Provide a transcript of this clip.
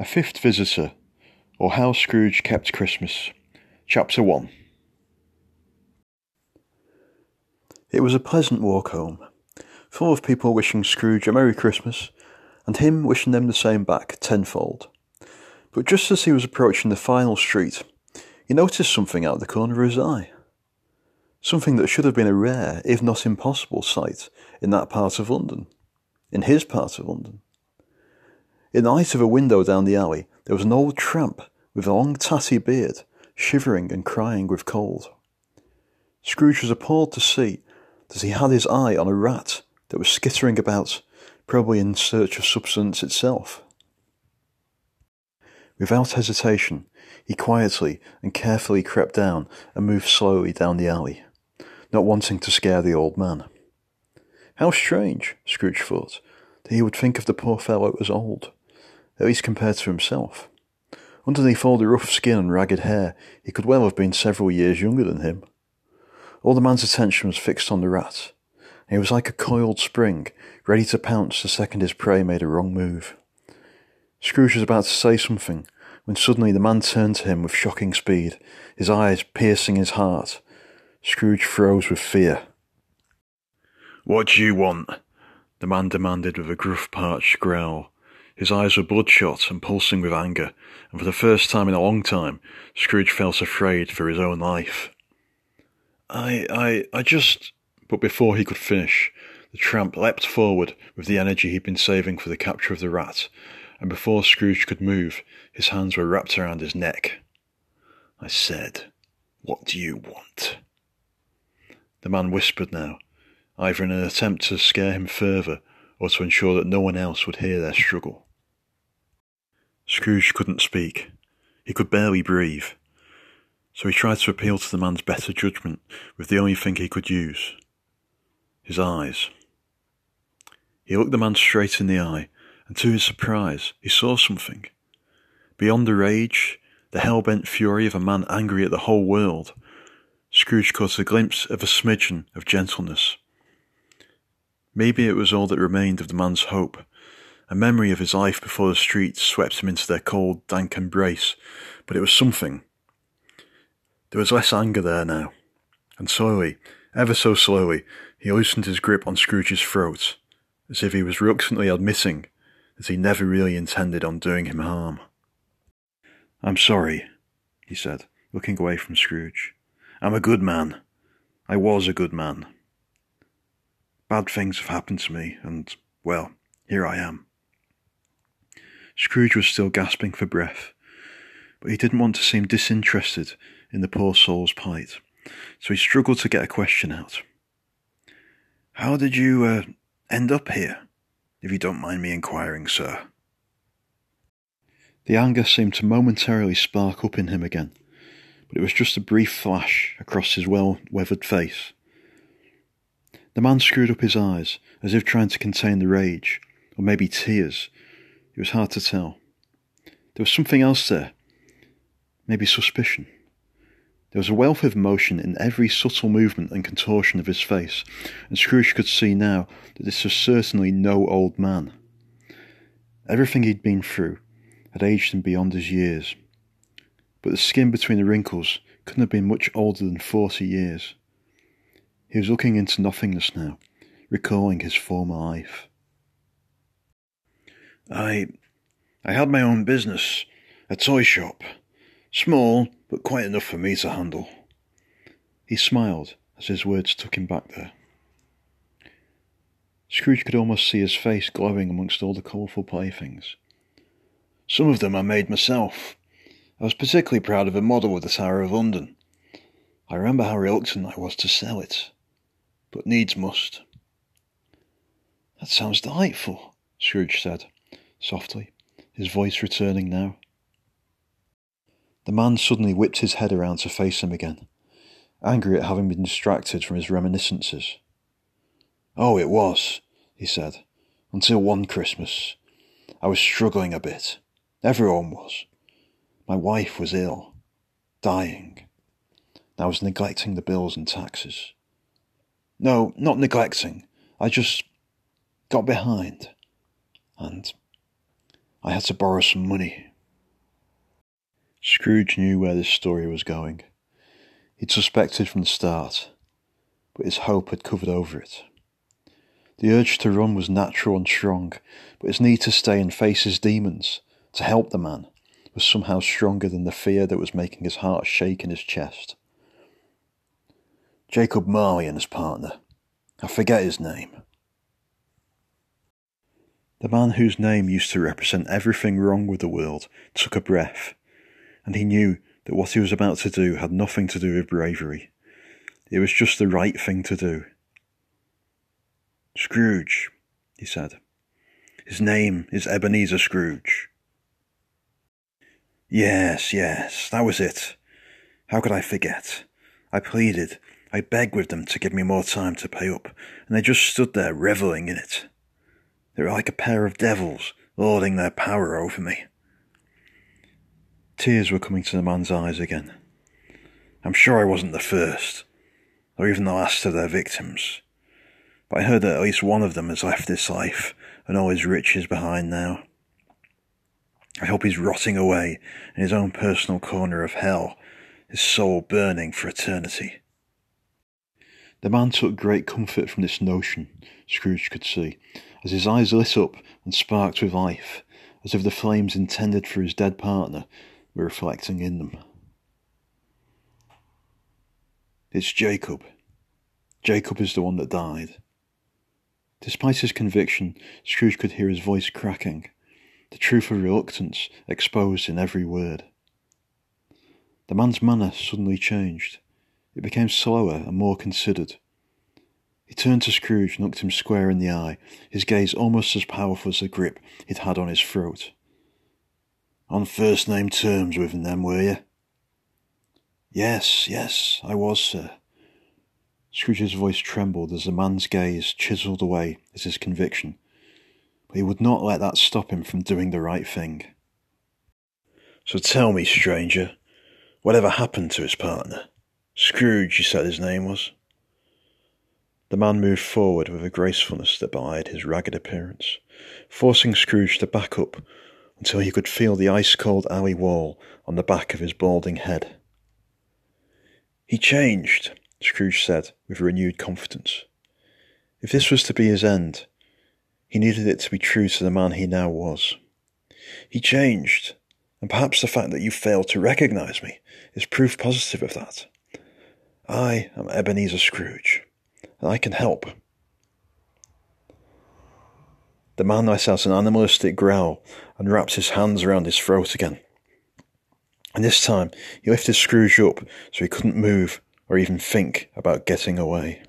A Fifth Visitor, or How Scrooge Kept Christmas, Chapter 1. It was a pleasant walk home, full of people wishing Scrooge a Merry Christmas, and him wishing them the same back tenfold. But just as he was approaching the final street, he noticed something out of the corner of his eye. Something that should have been a rare, if not impossible, sight in that part of London. In his part of London. In the light of a window down the alley, there was an old tramp with a long tatty beard, shivering and crying with cold. Scrooge was appalled to see that he had his eye on a rat that was skittering about, probably in search of substance itself. Without hesitation, he quietly and carefully crept down and moved slowly down the alley, not wanting to scare the old man. How strange, Scrooge thought, that he would think of the poor fellow as old at least compared to himself. Underneath all the rough skin and ragged hair, he could well have been several years younger than him. All the man's attention was fixed on the rat, he was like a coiled spring, ready to pounce the second his prey made a wrong move. Scrooge was about to say something, when suddenly the man turned to him with shocking speed, his eyes piercing his heart. Scrooge froze with fear. What do you want? the man demanded with a gruff, parched growl. His eyes were bloodshot and pulsing with anger, and for the first time in a long time, Scrooge felt afraid for his own life. I, I, I just. But before he could finish, the tramp leapt forward with the energy he'd been saving for the capture of the rat, and before Scrooge could move, his hands were wrapped around his neck. I said, What do you want? The man whispered now, either in an attempt to scare him further or to ensure that no one else would hear their struggle. Scrooge couldn't speak. He could barely breathe. So he tried to appeal to the man's better judgment with the only thing he could use his eyes. He looked the man straight in the eye, and to his surprise, he saw something. Beyond the rage, the hell bent fury of a man angry at the whole world, Scrooge caught a glimpse of a smidgen of gentleness. Maybe it was all that remained of the man's hope a memory of his life before the streets swept him into their cold, dank embrace, but it was something. There was less anger there now, and slowly, ever so slowly, he loosened his grip on Scrooge's throat, as if he was reluctantly admitting that he never really intended on doing him harm. I'm sorry, he said, looking away from Scrooge. I'm a good man. I was a good man. Bad things have happened to me, and, well, here I am. Scrooge was still gasping for breath, but he didn't want to seem disinterested in the poor soul's plight, so he struggled to get a question out. How did you uh, end up here, if you don't mind me inquiring, sir? The anger seemed to momentarily spark up in him again, but it was just a brief flash across his well weathered face. The man screwed up his eyes, as if trying to contain the rage, or maybe tears, it was hard to tell. There was something else there. Maybe suspicion. There was a wealth of emotion in every subtle movement and contortion of his face, and Scrooge could see now that this was certainly no old man. Everything he'd been through had aged him beyond his years, but the skin between the wrinkles couldn't have been much older than forty years. He was looking into nothingness now, recalling his former life. I I had my own business, a toy shop. Small, but quite enough for me to handle. He smiled as his words took him back there. Scrooge could almost see his face glowing amongst all the colourful playthings. Some of them I made myself. I was particularly proud of a model of the Tower of London. I remember how reluctant I was to sell it, but needs must. That sounds delightful, Scrooge said softly, his voice returning now. The man suddenly whipped his head around to face him again, angry at having been distracted from his reminiscences. Oh, it was, he said, until one Christmas. I was struggling a bit. Everyone was. My wife was ill, dying. I was neglecting the bills and taxes. No, not neglecting. I just got behind. And I had to borrow some money Scrooge knew where this story was going. He'd suspected from the start, but his hope had covered over it. The urge to run was natural and strong, but his need to stay and face his demons, to help the man, was somehow stronger than the fear that was making his heart shake in his chest. Jacob Marley and his partner. I forget his name. The man whose name used to represent everything wrong with the world took a breath, and he knew that what he was about to do had nothing to do with bravery. It was just the right thing to do. Scrooge, he said. His name is Ebenezer Scrooge. Yes, yes, that was it. How could I forget? I pleaded, I begged with them to give me more time to pay up, and they just stood there revelling in it. They were like a pair of devils, lording their power over me. Tears were coming to the man's eyes again. I'm sure I wasn't the first, or even the last of their victims, but I heard that at least one of them has left this life and all his riches behind now. I hope he's rotting away in his own personal corner of hell, his soul burning for eternity. The man took great comfort from this notion, Scrooge could see, as his eyes lit up and sparked with life, as if the flames intended for his dead partner were reflecting in them. It's Jacob. Jacob is the one that died. Despite his conviction, Scrooge could hear his voice cracking the truth of reluctance exposed in every word. The man's manner suddenly changed. It became slower and more considered. He turned to Scrooge and looked him square in the eye, his gaze almost as powerful as the grip he'd had on his throat. On first name terms with him, then, were you? Yes, yes, I was, sir. Scrooge's voice trembled as the man's gaze chiselled away at his conviction but he would not let that stop him from doing the right thing. So tell me, stranger, whatever happened to his partner? Scrooge, you said his name was. The man moved forward with a gracefulness that belied his ragged appearance, forcing Scrooge to back up until he could feel the ice cold alley wall on the back of his balding head. He changed, Scrooge said with renewed confidence. If this was to be his end, he needed it to be true to the man he now was. He changed, and perhaps the fact that you failed to recognize me is proof positive of that. I am Ebenezer Scrooge, and I can help. The man let out an animalistic growl and wrapped his hands around his throat again. And this time he lifted Scrooge up so he couldn't move or even think about getting away.